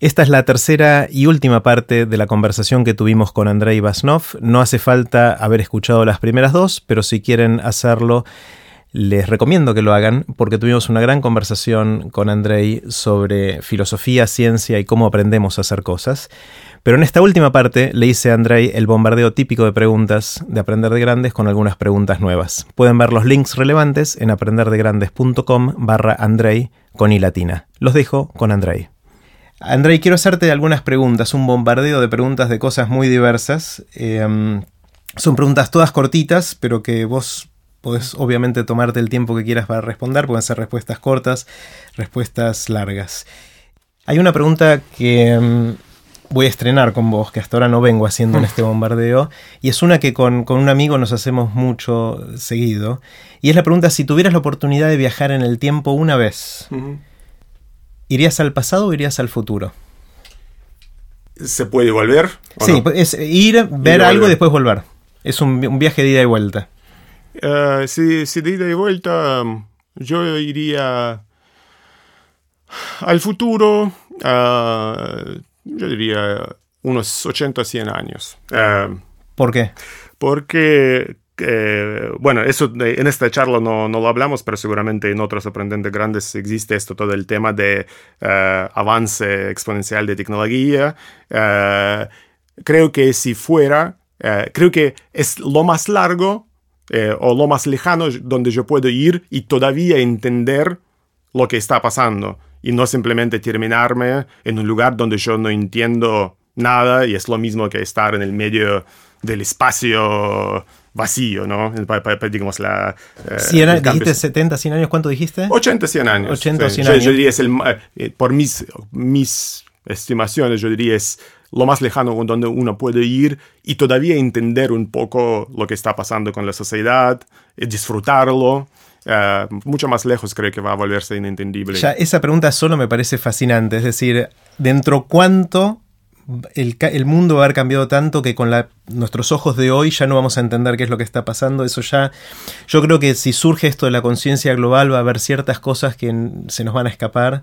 Esta es la tercera y última parte de la conversación que tuvimos con Andrei Vasnov. No hace falta haber escuchado las primeras dos, pero si quieren hacerlo, les recomiendo que lo hagan porque tuvimos una gran conversación con Andrei sobre filosofía, ciencia y cómo aprendemos a hacer cosas. Pero en esta última parte le hice a Andrei el bombardeo típico de preguntas de Aprender de Grandes con algunas preguntas nuevas. Pueden ver los links relevantes en aprenderdegrandes.com barra Andrei con i latina. Los dejo con Andrei. Andrei, quiero hacerte algunas preguntas, un bombardeo de preguntas de cosas muy diversas. Em, son preguntas todas cortitas, pero que vos podés obviamente tomarte el tiempo que quieras para responder. Pueden ser respuestas cortas, respuestas largas. Hay una pregunta que em, voy a estrenar con vos, que hasta ahora no vengo haciendo en este bombardeo, y es una que con, un amigo nos hacemos mucho seguido, y es la pregunta, si tuvieras la oportunidad de viajar en el tiempo una vez, ¿Irías al pasado o irías al futuro? ¿Se puede volver? Sí, es ir, ver algo y después volver. Es un, viaje de ida y vuelta. Uh, si, de ida y vuelta, yo iría al futuro, yo diría unos 80 100 años. Uh, ¿Por qué? Porque bueno, eso en esta charla no, no, lo hablamos, pero seguramente en otros aprendentes grandes existe esto, todo el tema de eh, avance exponencial de tecnología. Eh, creo que si fuera, eh, creo que es lo más largo o lo más lejano donde yo puedo ir y todavía entender lo que está pasando y no simplemente terminarme en un lugar donde yo no entiendo nada y es lo mismo que estar en el medio del espacio vacío, ¿no? Digamos, la... Eh, dijiste 70, 100 años, ¿cuánto dijiste? 80, 100 años. 80, 100 años. Yo, diría, es el, eh, por mis, mis estimaciones, yo diría es lo más lejano donde uno puede ir y todavía entender un poco lo que está pasando con la sociedad, eh, disfrutarlo. mucho más lejos creo que va a volverse inentendible. Ya, esa pregunta solo me parece fascinante, es decir, ¿dentro cuánto el, mundo va a haber cambiado tanto que con nuestros ojos de hoy ya no vamos a entender qué es lo que está pasando. Eso ya, yo creo que si surge esto de la conciencia global va a haber ciertas cosas que se nos van a escapar.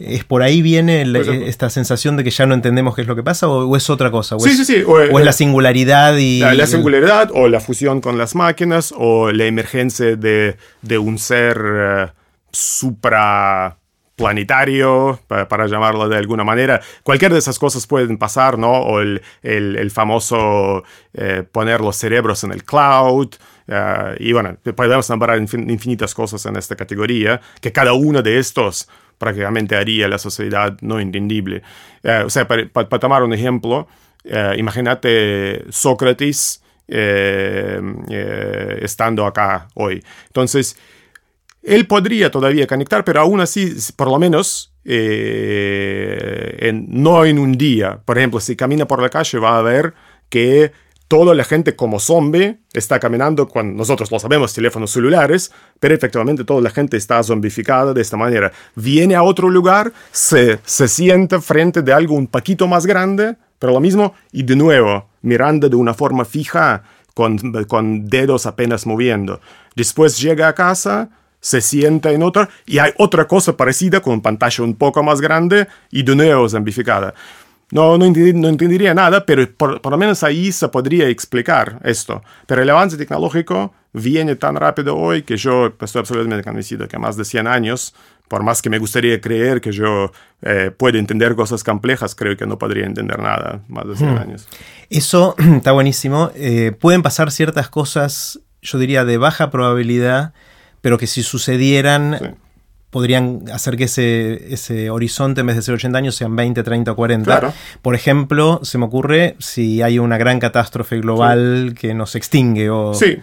¿Es por ahí viene esta sensación de que ya no entendemos qué es lo que pasa o, es otra cosa? sí, sí, sí. O, es la singularidad y... La, singularidad o la fusión con las máquinas o la emergencia de, un ser eh, supra planetario, para, llamarlo de alguna manera. Cualquier de esas cosas pueden pasar, ¿no? O el, el, famoso eh, poner los cerebros en el cloud. Eh, y bueno, podemos nombrar infinitas cosas en esta categoría, que cada uno de estos prácticamente haría la sociedad no entendible. Eh, o sea, para, tomar un ejemplo, imagínate Sócrates estando acá hoy. Entonces, él podría todavía conectar, pero aún así, por lo menos, eh, no en un día. Por ejemplo, si camina por la calle va a ver que toda la gente como zombie está caminando con, nosotros lo sabemos, teléfonos celulares, pero efectivamente toda la gente está zombificada de esta manera. Viene a otro lugar, se, se sienta frente de algo un poquito más grande, pero lo mismo, y de nuevo, mirando de una forma fija, con, con dedos apenas moviendo. Después llega a casa, se sienta en otra y hay otra cosa parecida con pantalla un poco más grande y de nuevo amplificada. No, no, entendería nada, pero por, lo menos ahí se podría explicar esto. Pero el avance tecnológico viene tan rápido hoy que yo estoy absolutamente convencido que más de 100 años, por más que me gustaría creer que yo eh, puedo entender cosas complejas, creo que no podría entender nada más de 100 hmm. años. Eso está buenísimo. Eh, pueden pasar ciertas cosas, yo diría, de baja probabilidad pero que si sucedieran podrían hacer que ese, ese, horizonte en vez de ser 80 años sean 20, 30 o 40. Por ejemplo, se me ocurre si hay una gran catástrofe global que nos extingue o... Sí.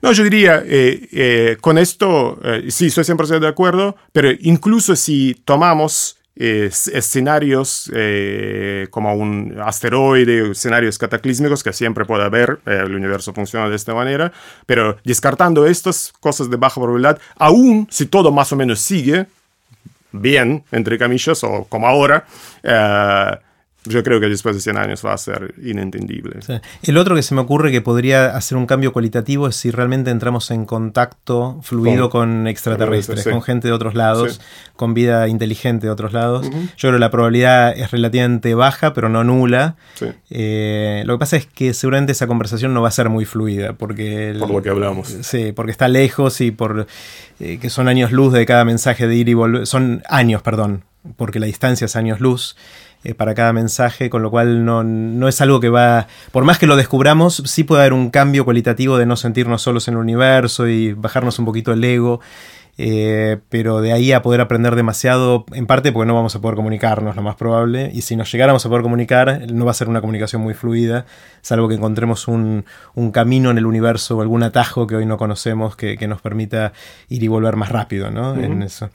No, yo diría, eh, eh, con esto, eh, sí, estoy 100% de acuerdo, pero incluso si tomamos escenarios eh, como un asteroide, escenarios cataclísmicos que siempre puede haber, eh, el universo funciona de esta manera, pero descartando estas cosas de baja probabilidad, aún si todo más o menos sigue bien, entre camillas, o como ahora, eh, yo creo que después de 100 años va a ser inentendible. El otro que se me ocurre que podría hacer un cambio cualitativo es si realmente entramos en contacto fluido con, extraterrestres, con gente de otros lados, con vida inteligente de otros lados. Yo creo que la probabilidad es relativamente baja, pero no nula. Eh, lo que pasa es que seguramente esa conversación no va a ser muy fluida, porque... por lo que hablamos. Sí, porque está lejos y por eh, que son años luz de cada mensaje de ir y volver. Son años, perdón, porque la distancia es años luz. Eh, para cada mensaje, con lo cual no, es algo que va, por más que lo descubramos, sí puede haber un cambio cualitativo de no sentirnos solos en el universo y bajarnos un poquito el ego, eh, pero de ahí a poder aprender demasiado, en parte porque no vamos a poder comunicarnos, lo más probable, y si nos llegáramos a poder comunicar, no va a ser una comunicación muy fluida, salvo que encontremos un, camino en el universo o algún atajo que hoy no conocemos que, nos permita ir y volver más rápido, ¿no? En eso.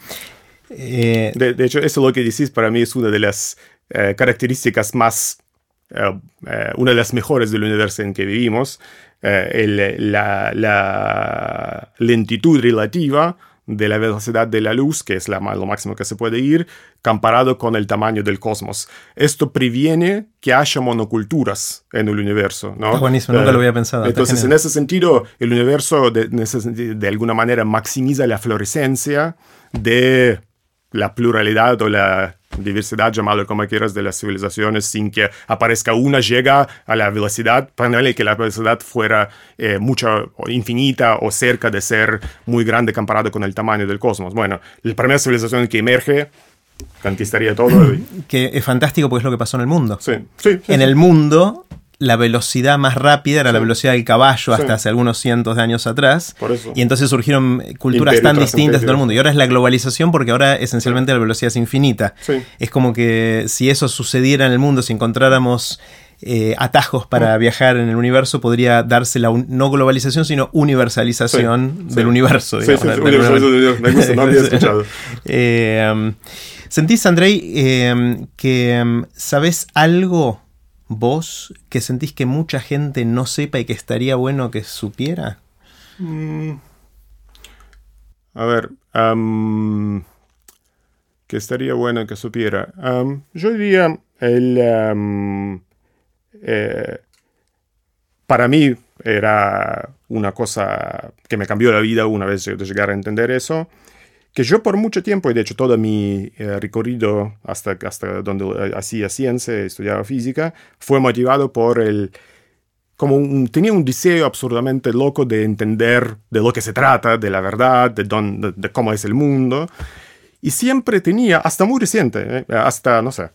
Eh, de, de, hecho, eso lo que decís para mí es una de las eh, características más, eh, eh, una de las mejores del universo en que vivimos, la, lentitud relativa de la velocidad de la luz, que es la, lo máximo que se puede ir, comparado con el tamaño del cosmos. Esto previene que haya monoculturas en el universo. ¿no? buenísimo, nunca lo había pensado. Entonces, en ese sentido, el universo de, de alguna manera maximiza la florescencia de la pluralidad o la diversidad, llamarlo como quieras, de las civilizaciones sin que aparezca una llega a la velocidad, ponerle que la velocidad fuera eh, mucho infinita o cerca de ser muy grande comparado con el tamaño del cosmos. Bueno, la primera civilización que emerge conquistaría todo. que es fantástico porque es lo que pasó en el mundo. Sí, sí. en el mundo la velocidad más rápida era la velocidad del caballo hasta hace algunos cientos de años atrás. Y entonces surgieron culturas tan distintas en todo el mundo. Y ahora es la globalización porque ahora esencialmente la velocidad es infinita. Es como que si eso sucediera en el mundo, si encontráramos eh, atajos para viajar en el universo, podría darse la no globalización, sino universalización del universo. ¿Sentís, Andrei, eh, que um, sabes algo vos que sentís que mucha gente no sepa y que estaría bueno que supiera? Mm. A ver, que estaría bueno que supiera. yo diría, el, eh, para mí era una cosa que me cambió la vida una vez de llegar a entender eso que yo por mucho tiempo, y de hecho todo mi eh, recorrido hasta, hasta donde eh, hacía ciencia, estudiaba física, fue motivado por el... Como tenía un deseo absurdamente loco de entender de lo que se trata, de la verdad, de, de cómo es el mundo. Y siempre tenía, hasta muy reciente, eh, hasta, no sé,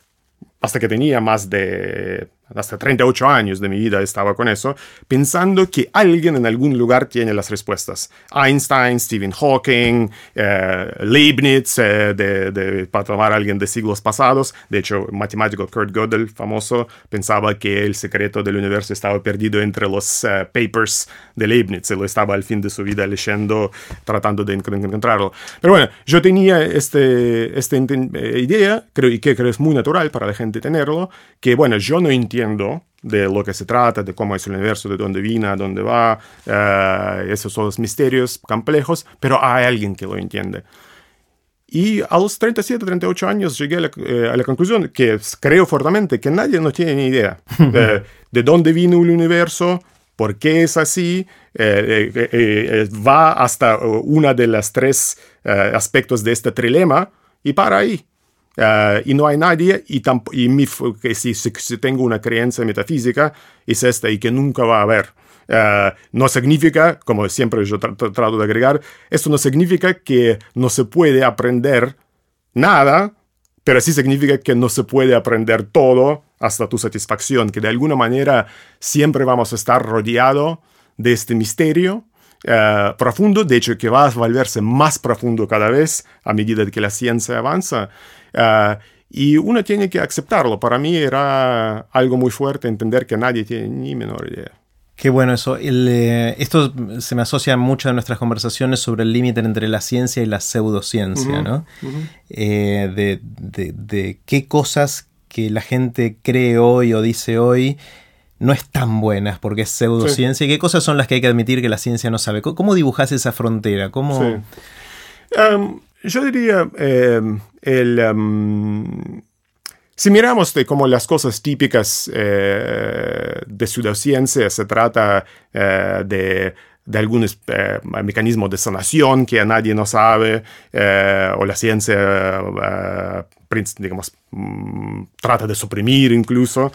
hasta que tenía más de hasta 38 años de mi vida estaba con eso, pensando que alguien en algún lugar tiene las respuestas. Einstein, Stephen Hawking, eh, Leibniz, eh, de, para tomar a alguien de siglos pasados. De hecho, el matemático Kurt Gödel, famoso, pensaba que el secreto del universo estaba perdido entre los eh, papers de Leibniz. Lo estaba al fin de su vida leyendo, tratando de encontrarlo. Pero bueno, yo tenía este, esta idea, creo, y que creo es muy natural para la gente tenerlo, que bueno, yo no entiendo de lo que se trata, de cómo es el universo, de dónde viene, a dónde va, eh, esos son los misterios complejos, pero hay alguien que lo entiende. Y a los 37, 38 años llegué a la, eh, conclusión que creo fuertemente que nadie no tiene ni idea de dónde vino el universo, por qué es así, eh, va hasta una de las tres aspectos de este trilema y para ahí. Uh, y no hay nadie, y, y mi, que si, si, tengo una creencia metafísica, es esta y que nunca va a haber. Uh, no significa, como siempre yo trato de agregar, esto no significa que no se puede aprender nada, pero sí significa que no se puede aprender todo hasta tu satisfacción, que de alguna manera siempre vamos a estar rodeado de este misterio uh, profundo, de hecho que va a volverse más profundo cada vez a medida que la ciencia avanza. Ah, y uno tiene que aceptarlo. Para mí era algo muy fuerte entender que nadie tiene ni menor idea. Qué bueno eso. Eh, esto se me asocia mucho a nuestras conversaciones sobre el límite entre la ciencia y la pseudociencia, ¿no? Eh, de, de, qué cosas que la gente cree hoy o dice hoy no están buenas porque es pseudociencia y qué cosas son las que hay que admitir que la ciencia no sabe. ¿Cómo, dibujas esa frontera? ¿Cómo... yo diría, em, el, em, si miramos de como las cosas típicas eh, de pseudociencia, se trata eh, de, de algunos eh, de sanación que nadie no sabe, o la ciencia, digamos, mm, trata de suprimir incluso,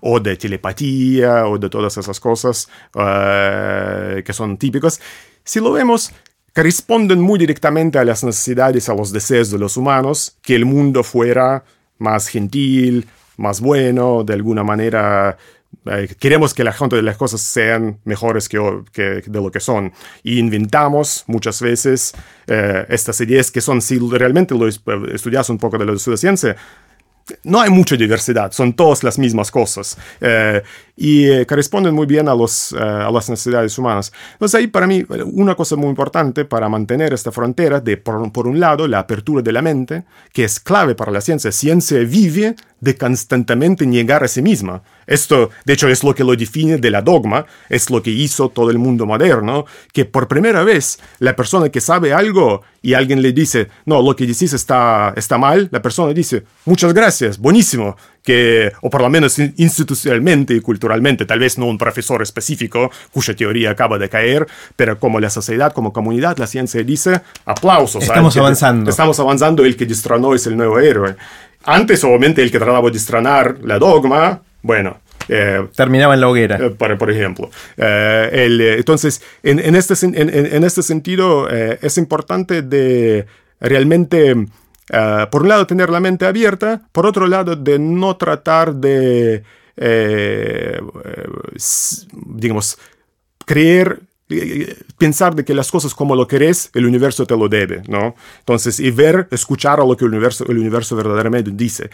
o de telepatía, o de todas esas cosas que son típicas. Si lo vemos, corresponden muy directamente a las necesidades, a los deseos de los humanos, que el mundo fuera más gentil, más bueno, de alguna manera eh, queremos que la gente de las cosas sean mejores que, de lo que son. Y inventamos muchas veces eh, estas ideas que son, si realmente lo estudias un poco de la ciencia, no hay mucha diversidad, son todas las mismas cosas eh, y eh, corresponden muy bien a, los, eh, a las necesidades humanas. Entonces ahí para mí una cosa muy importante para mantener esta frontera de, por, por, un lado, la apertura de la mente, que es clave para la ciencia. Ciencia vive de constantemente negar a sí misma. Esto, de hecho, es lo que lo define de la dogma, es lo que hizo todo el mundo moderno, que por primera vez la persona que sabe algo y alguien le dice, no, lo que decís está, está mal, la persona dice, muchas gracias, buenísimo, que, o por lo menos institucionalmente y culturalmente, tal vez no un profesor específico cuya teoría acaba de caer, pero como la sociedad, como comunidad, la ciencia dice, aplausos. Estamos avanzando. estamos avanzando, el que destronó es el nuevo héroe. Antes, obviamente, el que trataba de destranar la dogma, bueno, eh, Terminaba en la hoguera. Eh, por, por, ejemplo. Eh, entonces, en, este, en, este sentido, es importante de realmente, por un lado, tener la mente abierta, por otro lado, de no tratar de, digamos, creer pensar de que las cosas como lo querés, el universo te lo debe, ¿no? Entonces, y ver, escuchar a lo que el universo, el universo verdaderamente dice.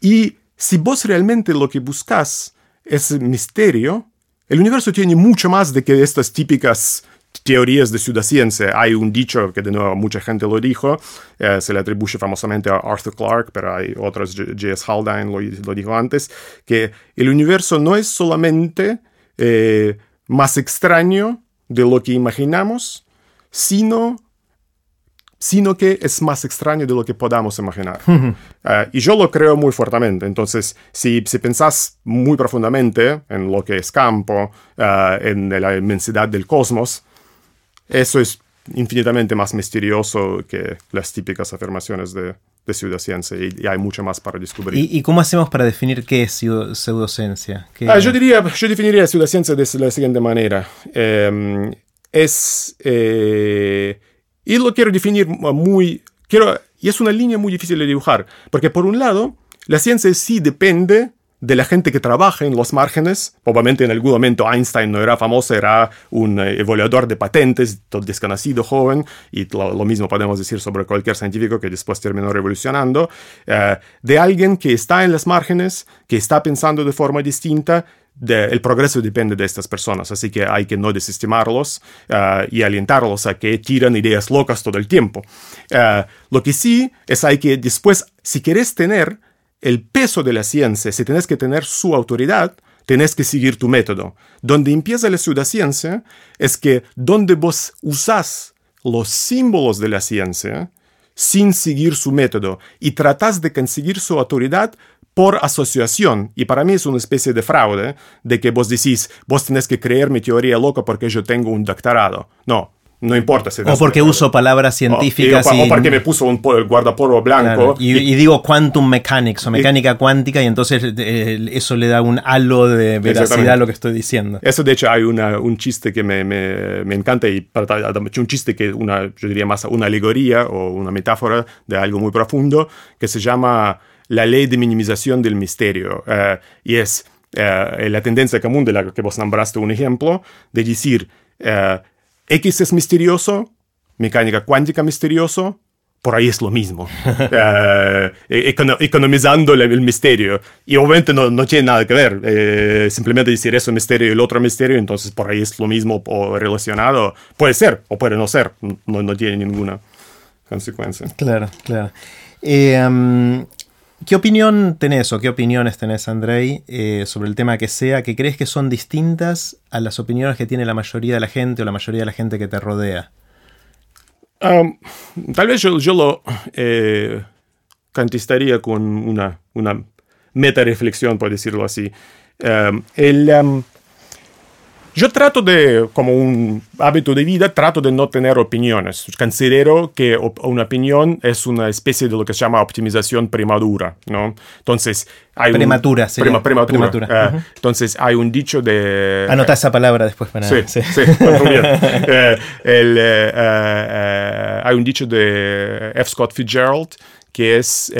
Y si vos realmente lo que buscas es misterio, el universo tiene mucho más de que estas típicas teorías de pseudociencia. Hay un dicho que de nuevo mucha gente lo dijo, eh, se le atribuye famosamente a Arthur Clarke, pero hay otros, J.S. Haldane lo, lo, dijo antes, que el universo no es solamente eh, más extraño de lo que imaginamos, sino, sino que es más extraño de lo que podamos imaginar. Eh, y yo lo creo muy fuertemente. Entonces, si, si pensás muy profundamente en lo que es campo, uh, en la inmensidad del cosmos, eso es infinitamente más misterioso que las típicas afirmaciones de, de pseudociencia y, hay mucho más para descubrir. ¿Y, cómo hacemos para definir qué es pseudociencia? Ah, yo, diría, yo definiría pseudociencia de la siguiente manera. Em, es... Eh, y lo quiero definir muy... Quiero, y es una línea muy difícil de dibujar, porque por un lado, la ciencia sí depende de la gente que trabaja en los márgenes. Obviamente en algún momento Einstein no era famoso, era un eh, evaluador de patentes, todo desconocido, joven, y lo, mismo podemos decir sobre cualquier científico que después terminó revolucionando, eh, de alguien que está en los márgenes, que está pensando de forma distinta. el progreso depende de estas personas, así que hay que no desestimarlos uh, y alentarlos a que tiran ideas locas todo el tiempo. lo que sí es hay que después, si quieres tener el peso de la ciencia, si tienes que tener su autoridad, tenés que seguir tu método. Donde empieza la pseudociencia es que donde vos usás los símbolos de la ciencia sin seguir su método y tratás de conseguir su autoridad por asociación. Y para mí es una especie de fraude de que vos decís, vos tenés que creer mi teoría loca porque yo tengo un doctorado. No, no importa. Si o porque uso palabras científicas. O, porque me puso un guardapolvo blanco. Y, digo quantum mechanics o mecánica cuántica y entonces eh, eso le da un halo de veracidad a lo que estoy diciendo. Eso de hecho hay una, un chiste que me, me, me, encanta y un chiste que una, yo diría más una alegoría o una metáfora de algo muy profundo que se llama la ley de minimización del misterio. Eh, y es eh, la tendencia común de la que vos nombraste un ejemplo de decir X es misterioso, mecánica cuántica misterioso, por ahí es lo mismo, eh, economizando el, misterio. Y obviamente no, no tiene nada que ver, eh, simplemente decir eso misterio y el otro misterio, entonces por ahí es lo mismo o relacionado. Puede ser o puede no ser, no, no tiene ninguna consecuencia. Claro, claro. Eh, ¿Qué opinión tenés o qué opiniones tenés, Andrei, eh, sobre el tema que sea, que crees que son distintas a las opiniones que tiene la mayoría de la gente o la mayoría de la gente que te rodea? tal vez yo, lo... Eh, contestaría con una, una meta reflexión, por decirlo así. El, yo trato de, como un hábito de vida, trato de no tener opiniones. Considero que una opinión es una especie de lo que se llama optimización premadura, ¿no? Entonces, hay prematura, un, prema, prematura. prematura. Uh, Entonces, hay un dicho de... Anota esa palabra después para... Sí, sí, sí muy bien. uh, el, uh, hay un dicho de F. Scott Fitzgerald que es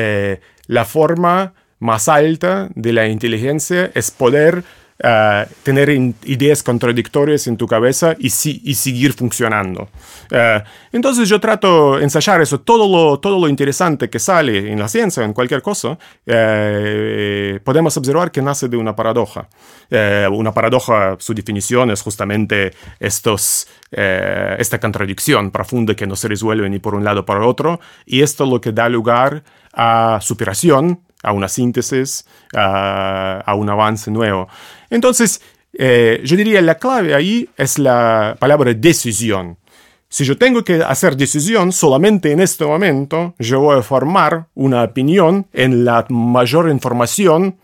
la forma más alta de la inteligencia es poder uh, tener ideas contradictorias en tu cabeza y, si, y seguir funcionando. Uh, entonces yo trato de ensayar eso, todo lo, todo lo interesante que sale en la ciencia, en cualquier cosa, uh, podemos observar que nace de una paradoja. una paradoja, su definición es justamente estos, esta contradicción profunda que no se resuelve ni por un lado el otro, y esto es lo que da lugar a superación a una síntesis, a, un avance nuevo. Entonces, eh, yo diría la clave ahí es la palabra decisión. Si yo tengo que hacer decisión solamente en este momento, yo voy a formar una opinión en la mayor información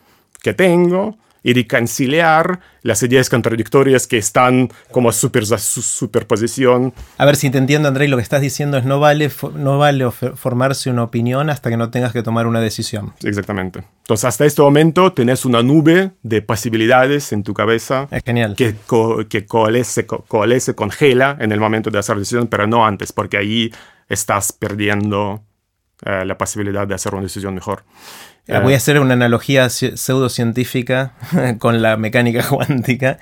que tengo, y reconciliar las ideas contradictorias que están como super, superposición. A ver si te entiendo, André, lo que estás diciendo es no vale, no vale formarse una opinión hasta que no tengas que tomar una decisión. Exactamente. Entonces, hasta este momento tenés una nube de posibilidades en tu cabeza. Es genial. Que, que coalesce, coalesce, congela en el momento de hacer decisión, pero no antes, porque ahí estás perdiendo eh, la posibilidad de hacer una decisión mejor. Ah, voy a hacer una analogía pseudocientífica con la mecánica cuántica.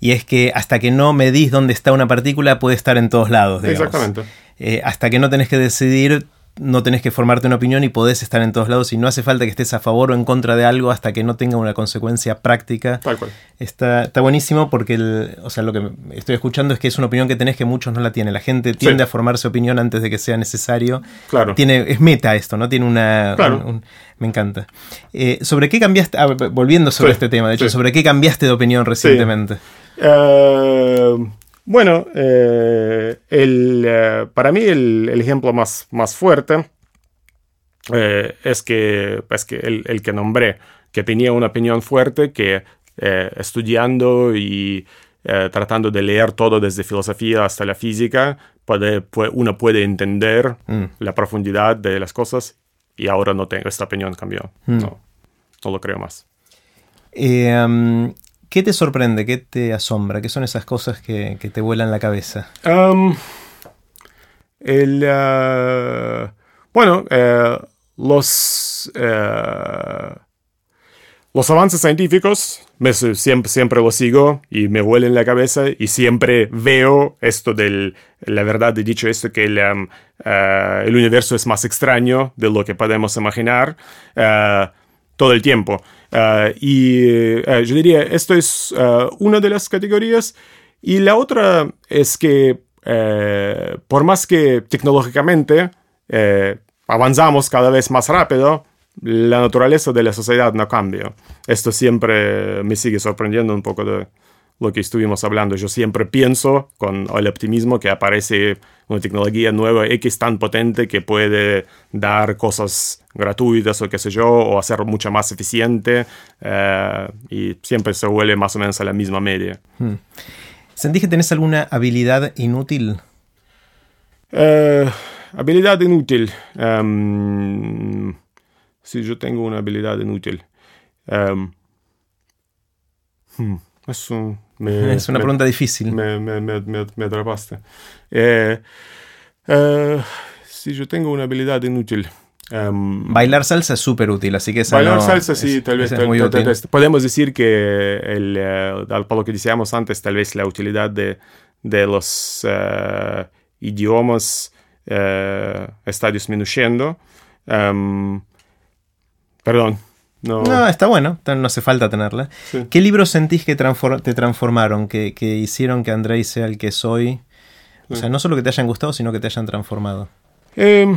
Y es que hasta que no medís dónde está una partícula, puede estar en todos lados. Exactamente. Eh, hasta que no tenés que decidir no tenés que formarte una opinión y podés estar en todos lados y no hace falta que estés a favor o en contra de algo hasta que no tenga una consecuencia práctica. Tal cual. Está, está buenísimo porque el, o sea, lo que estoy escuchando es que es una opinión que tenés que muchos no la tienen. La gente tiende a formarse opinión antes de que sea necesario. Claro. Tiene, es meta esto, ¿no? Tiene una... Claro. Me encanta. Eh, ¿Sobre qué cambiaste? Ah, volviendo sobre este tema, de hecho, ¿sobre qué cambiaste de opinión recientemente? Uh... Bueno, eh, el, eh, para mí el, ejemplo más, más fuerte eh, es que, es que el, que nombré, que tenía una opinión fuerte, que estudiando y tratando de leer todo desde filosofía hasta la física, puede, uno puede entender mm. la profundidad de las cosas y ahora no tengo, esta opinión cambió. Mm. No, no lo creo más. Um, ¿Qué te sorprende? ¿Qué te asombra? ¿Qué son esas cosas que, te vuelan la cabeza? Um, el, uh, bueno, eh, los, eh, los avances científicos siempre, siempre los sigo y me vuelan la cabeza y siempre veo esto de la verdad he dicho esto que el, uh, el, universo es más extraño de lo que podemos imaginar todo el tiempo. Ah, y yo diría, esto es ah, una de las categorías. Y la otra es que, eh, por más que tecnológicamente eh, avanzamos cada vez más rápido, la naturaleza de la sociedad no cambia. Esto siempre me sigue sorprendiendo un poco de, lo que estuvimos hablando. Yo siempre pienso con el optimismo que aparece una tecnología nueva X tan potente que puede dar cosas gratuitas o qué sé yo, o hacer mucho más eficiente eh, y siempre se vuelve más o menos a la misma media. Hmm. ¿Sentís que tenés alguna habilidad inútil? Eh, habilidad inútil. Um, sí, yo tengo una habilidad inútil. Um, es un, es una pregunta difícil. Me, atrapaste. Eh, eh, si yo tengo una habilidad inútil. Em, bailar salsa es súper útil, así que Bailar salsa, sí, tal vez. podemos decir que, el, por lo que decíamos antes, tal vez la utilidad de, de los idiomas está disminuyendo. Em, perdón, no. está bueno, no hace falta tenerla. ¿Qué libros sentís que te transformaron, que, hicieron que Andrei sea el que soy? O sea, no solo que te hayan gustado, sino que te hayan transformado. Em,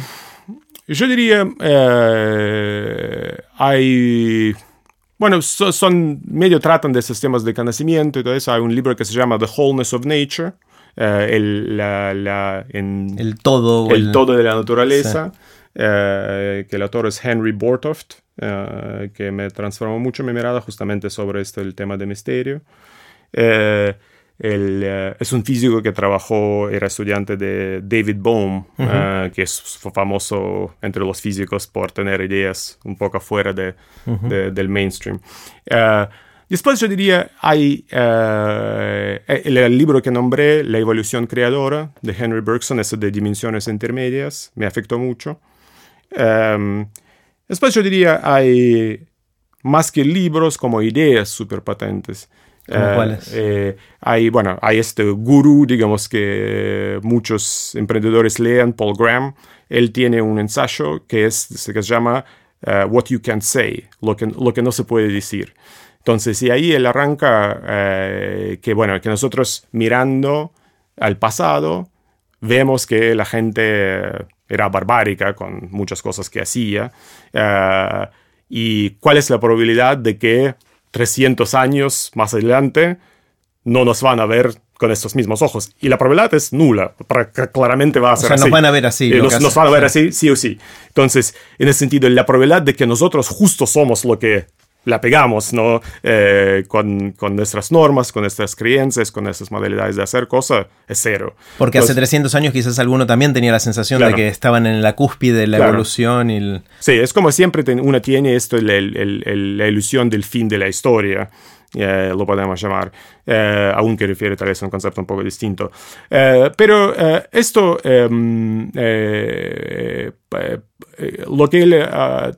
yo diría, eh, hay... Bueno, son, medio tratan de esos temas de conocimiento y todo eso. Hay un libro que se llama The Wholeness of Nature, eh, el, el todo. El, todo de la naturaleza. que el autor es Henry Bortoft, que me transformó mucho mi mirada justamente sobre esto, el tema de misterio. es un físico que trabajó, era estudiante de David Bohm, que es famoso entre los físicos por tener ideas un poco fuera de, del mainstream. Después yo diría, hay eh, el, libro que nombré, La evolución creadora, de Henry Bergson, ese de dimensiones intermedias, me afectó mucho. Em, después yo diría, hay más que libros, como ideas súper patentes. ¿Cómo eh, cuáles? Eh, hay, bueno, hay este gurú, digamos, que muchos emprendedores lean, Paul Graham. Él tiene un ensayo que, es, que se llama What You Can't Say, lo que, lo que no se puede decir. Entonces, y ahí él arranca eh, que, bueno, que nosotros mirando al pasado, vemos que la gente era barbárica con muchas cosas que hacía. Eh, y cuál es la probabilidad de que 300 años más adelante no nos van a ver con estos mismos ojos. Y la probabilidad es nula, claramente va a ser o sea, nos van a ver así. Eh, nos, van a ver así, sí o sí. Entonces, en ese sentido, la probabilidad de que nosotros justo somos lo que la pegamos, ¿no? Eh, con, con, nuestras normas, con nuestras creencias, con nuestras modalidades de hacer cosas, es cero. Porque hace 300 años quizás alguno también tenía la sensación de que estaban en la cúspide de la evolución. Y Sí, es como siempre uno tiene esto, la ilusión del fin de la historia. Eh, lo podemos llamar, eh, aunque refiere tal vez a un concepto un poco distinto. pero esto, em, lo que él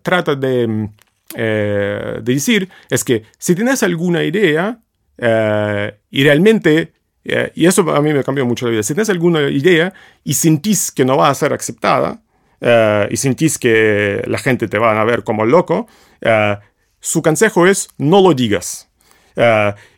trata de eh, de decir es que si tienes alguna idea eh, y realmente, eh, y eso a mí me cambió mucho la vida, si tienes alguna idea y sentís que no va a ser aceptada y sentís que la gente te va a ver como loco, su consejo es no lo digas.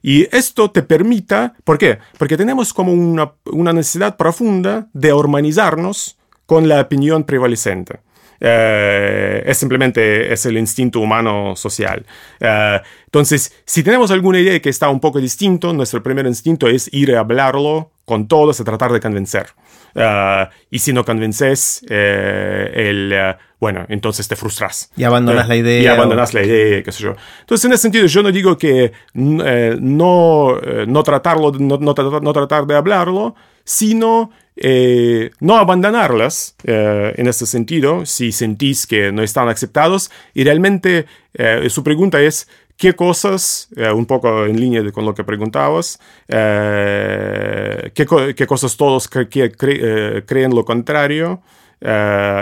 y esto te permita, ¿por qué? Porque tenemos como una, una necesidad profunda de organizarnos con la opinión prevalecente. Eh, es simplemente es el instinto humano social. Eh, entonces, si tenemos alguna idea que está un poco distinto, nuestro primer instinto es ir a hablarlo con todos y tratar de convencer. Eh, y si no convences, el, bueno, entonces te frustras. Y abandonas la idea. Y abandonas la idea, qué sé yo. Entonces, en ese sentido, yo no digo que no, no, tratarlo, no, no tratar de hablarlo, sino eh, no abandonarlas eh, en este sentido si sentís que no están aceptados. Y realmente eh, su pregunta es, ¿qué cosas, un poco en línea con lo que preguntabas, ¿qué, cosas todos creen lo contrario?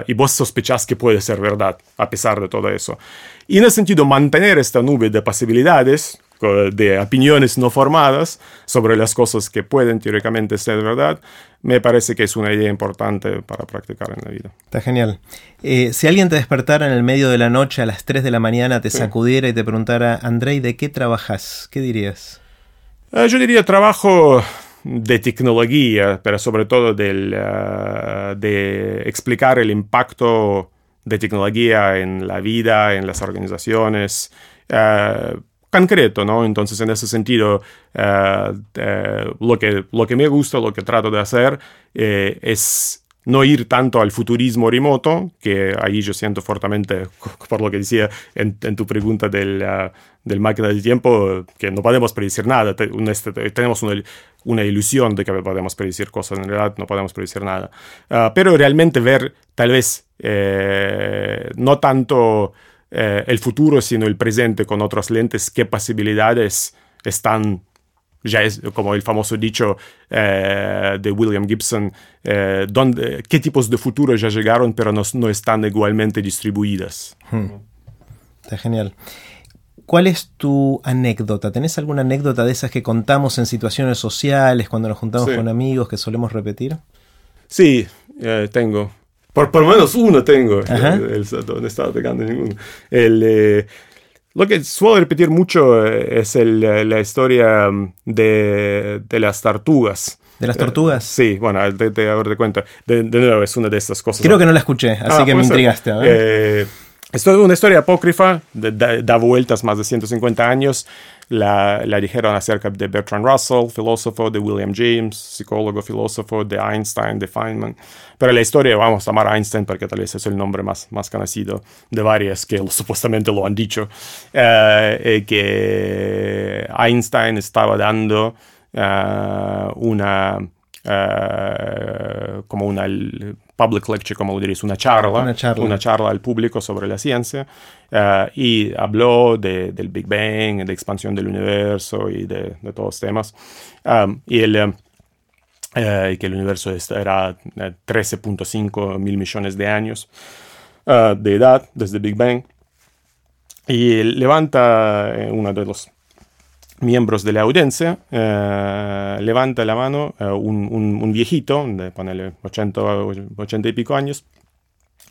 y vos sospechás que puede ser verdad a pesar de todo eso. Y en ese sentido, mantener esta nube de posibilidades, de opiniones no formadas sobre las cosas que pueden teóricamente ser verdad, me parece que es una idea importante para practicar en la vida. Está genial. Eh, si alguien te despertara en el medio de la noche a las 3 de la mañana, te sacudiera y te preguntara, Andrei, ¿de qué trabajas? ¿Qué dirías? Eh, yo diría trabajo de tecnología, pero sobre todo del, eh, de explicar el impacto de tecnología en la vida, en las organizaciones concreto, ¿no? Entonces, en ese sentido, eh, eh, lo, que, lo que me gusta, lo que trato de hacer eh, es no ir tanto al futurismo remoto, que ahí yo siento fuertemente, por lo que decía en, tu pregunta del, del, máquina del tiempo, que no podemos predecir nada. Este, tenemos una, una, ilusión de que podemos predecir cosas, en realidad no podemos predecir nada. Ah, pero realmente ver tal vez no tanto eh, el futuro, sino el presente con otras lentes, qué posibilidades están, ya es como el famoso dicho eh, de William Gibson, eh, qué tipos de futuro ya llegaron, pero no, no están igualmente distribuidas. Hmm. Está genial. ¿Cuál es tu anécdota? ¿Tenés alguna anécdota de esas que contamos en situaciones sociales, cuando nos juntamos con amigos, que solemos repetir? Sí, tengo. Por, por lo menos uno tengo. El, no estaba pegando ninguno. El, eh, lo que suelo repetir mucho eh, es el, eh, la historia mm, de, de, las tortugas. ¿De las tortugas? sí, bueno, te, te, de cuenta. De, nuevo, es una de estas cosas. Creo que no la escuché, así ah, que me intrigaste. Eh, es una historia apócrifa, da, vueltas más de 150 años. La, dijeron acerca de Bertrand Russell, filósofo, de William James, psicólogo, filósofo, de Einstein, de Feynman. Pero la historia vamos a llamar Einstein porque tal vez es el nombre más, más conocido de varias que supuestamente lo han dicho, eh, que Einstein estaba dando uh, una... Como una public lecture, como diréis, una charla, una charla, una charla al público sobre la ciencia, uh, y habló de, del Big Bang, de expansión del universo y de, de todos los temas. Um, y el, uh, que el universo era 13.5 mil millones de años de edad desde el Big Bang. Y levanta uno de los miembros de la audiencia, eh, levanta la mano eh, un, un, viejito, de ponerle 80, 80 y pico años,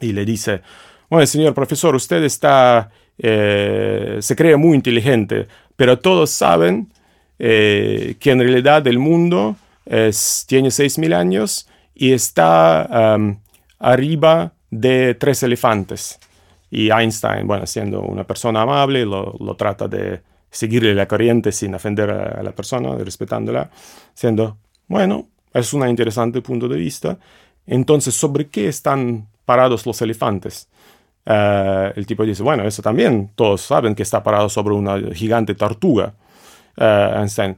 y le dice, bueno, señor profesor, usted está, eh, se cree muy inteligente, pero todos saben que en realidad el mundo es, tiene 6.000 años y está arriba de tres elefantes. Y Einstein, bueno, siendo una persona amable, lo, lo trata de seguirle la corriente sin ofender a la persona, respetándola, siendo, bueno, es un interesante punto de vista. Entonces, ¿sobre qué están parados los elefantes? Uh, el tipo dice, bueno, eso también, todos saben que está parado sobre una gigante tortuga. Uh,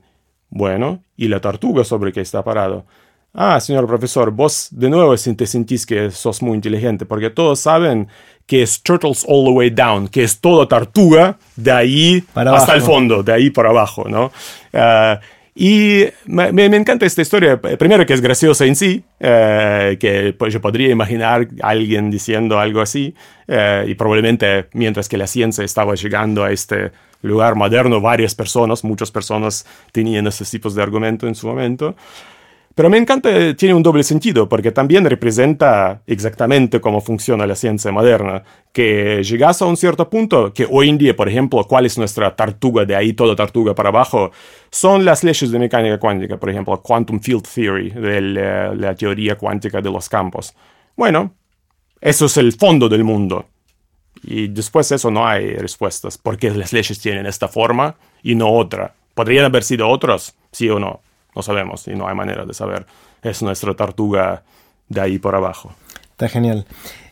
bueno, ¿y la tortuga sobre qué está parado? Ah, señor profesor, vos de nuevo te sentís que sos muy inteligente, porque todos saben que es Turtles All the Way Down, que es toda tortuga de ahí hasta el fondo, de ahí para abajo, ¿no? Ah, y me, me, encanta esta historia, primero que es graciosa en sí, eh, que pues, yo podría imaginar a alguien diciendo algo así, eh, y probablemente mientras que la ciencia estaba llegando a este lugar moderno, varias personas, muchas personas tenían estos tipos de argumento en su momento. Pero me encanta, tiene un doble sentido, porque también representa exactamente cómo funciona la ciencia moderna, que llegas a un cierto punto, que hoy en día, por ejemplo, cuál es nuestra tartuga, de ahí toda tartuga para abajo, son las leyes de mecánica cuántica, por ejemplo, Quantum Field Theory, de la, teoría cuántica de los campos. Bueno, eso es el fondo del mundo. Y después de eso no hay respuestas, porque las leyes tienen esta forma y no otra. ¿Podrían haber sido otros? Sí o no. No sabemos y no hay manera de saber. Es nuestra tortuga de ahí por abajo. Está genial.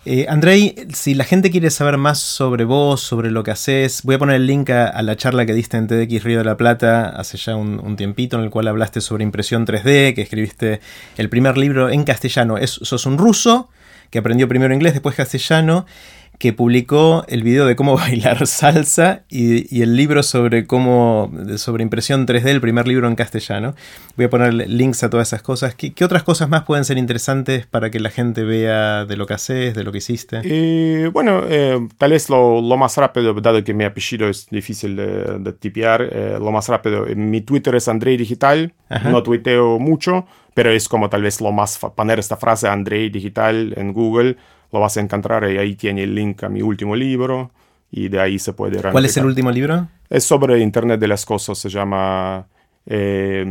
Eh, Andrei, si la gente quiere saber más sobre vos, sobre lo que haces, voy a poner el link a, la charla que diste en TDX Río de la Plata hace ya un, tiempito, en el cual hablaste sobre impresión 3D, que escribiste el primer libro en castellano. Sos un ruso que aprendió primero inglés, después castellano, que publicó el video de cómo bailar salsa y, el libro sobre cómo sobre impresión 3D, el primer libro en castellano. Voy a poner links a todas esas cosas. ¿Qué, otras cosas más pueden ser interesantes para que la gente vea de lo que haces, de lo que hiciste? Eh, bueno, eh, tal vez lo, más rápido, dado que mi apellido es difícil de, tipear, eh, lo más rápido, mi Twitter es Andrei Digital, no tuiteo mucho, pero es como tal vez lo más, poner esta frase Andrei Digital en Google lo vas a encontrar y ahí tiene el link a mi último libro y de ahí se puede ¿Cuál es el último libro? Es sobre Internet de las Cosas, se llama eh,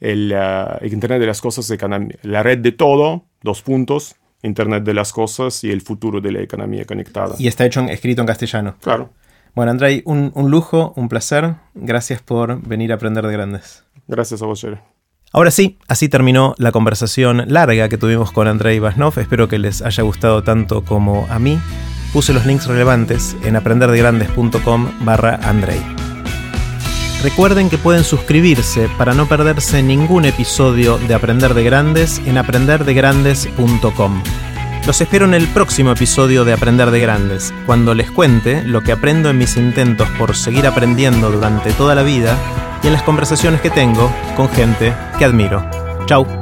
el uh, Internet de las Cosas, la red de todo, dos puntos, Internet de las Cosas y el futuro de la economía conectada. Y está hecho escrito en castellano. Claro. Bueno, Andrei, un, un lujo, un placer. Gracias por venir a aprender de grandes. Gracias a vos, Jerry. Ahora sí, así terminó la conversación larga que tuvimos con Andrei Vasnov. Espero que les haya gustado tanto como a mí. Puse los links relevantes en aprenderdegrandes.com barra Andrei. Recuerden que pueden suscribirse para no perderse ningún episodio de Aprender de Grandes en aprenderdegrandes.com. Los espero en el próximo episodio de Aprender de Grandes, cuando les cuente lo que aprendo en mis intentos por seguir aprendiendo durante toda la vida y en las conversaciones que tengo con gente que admiro. Chau.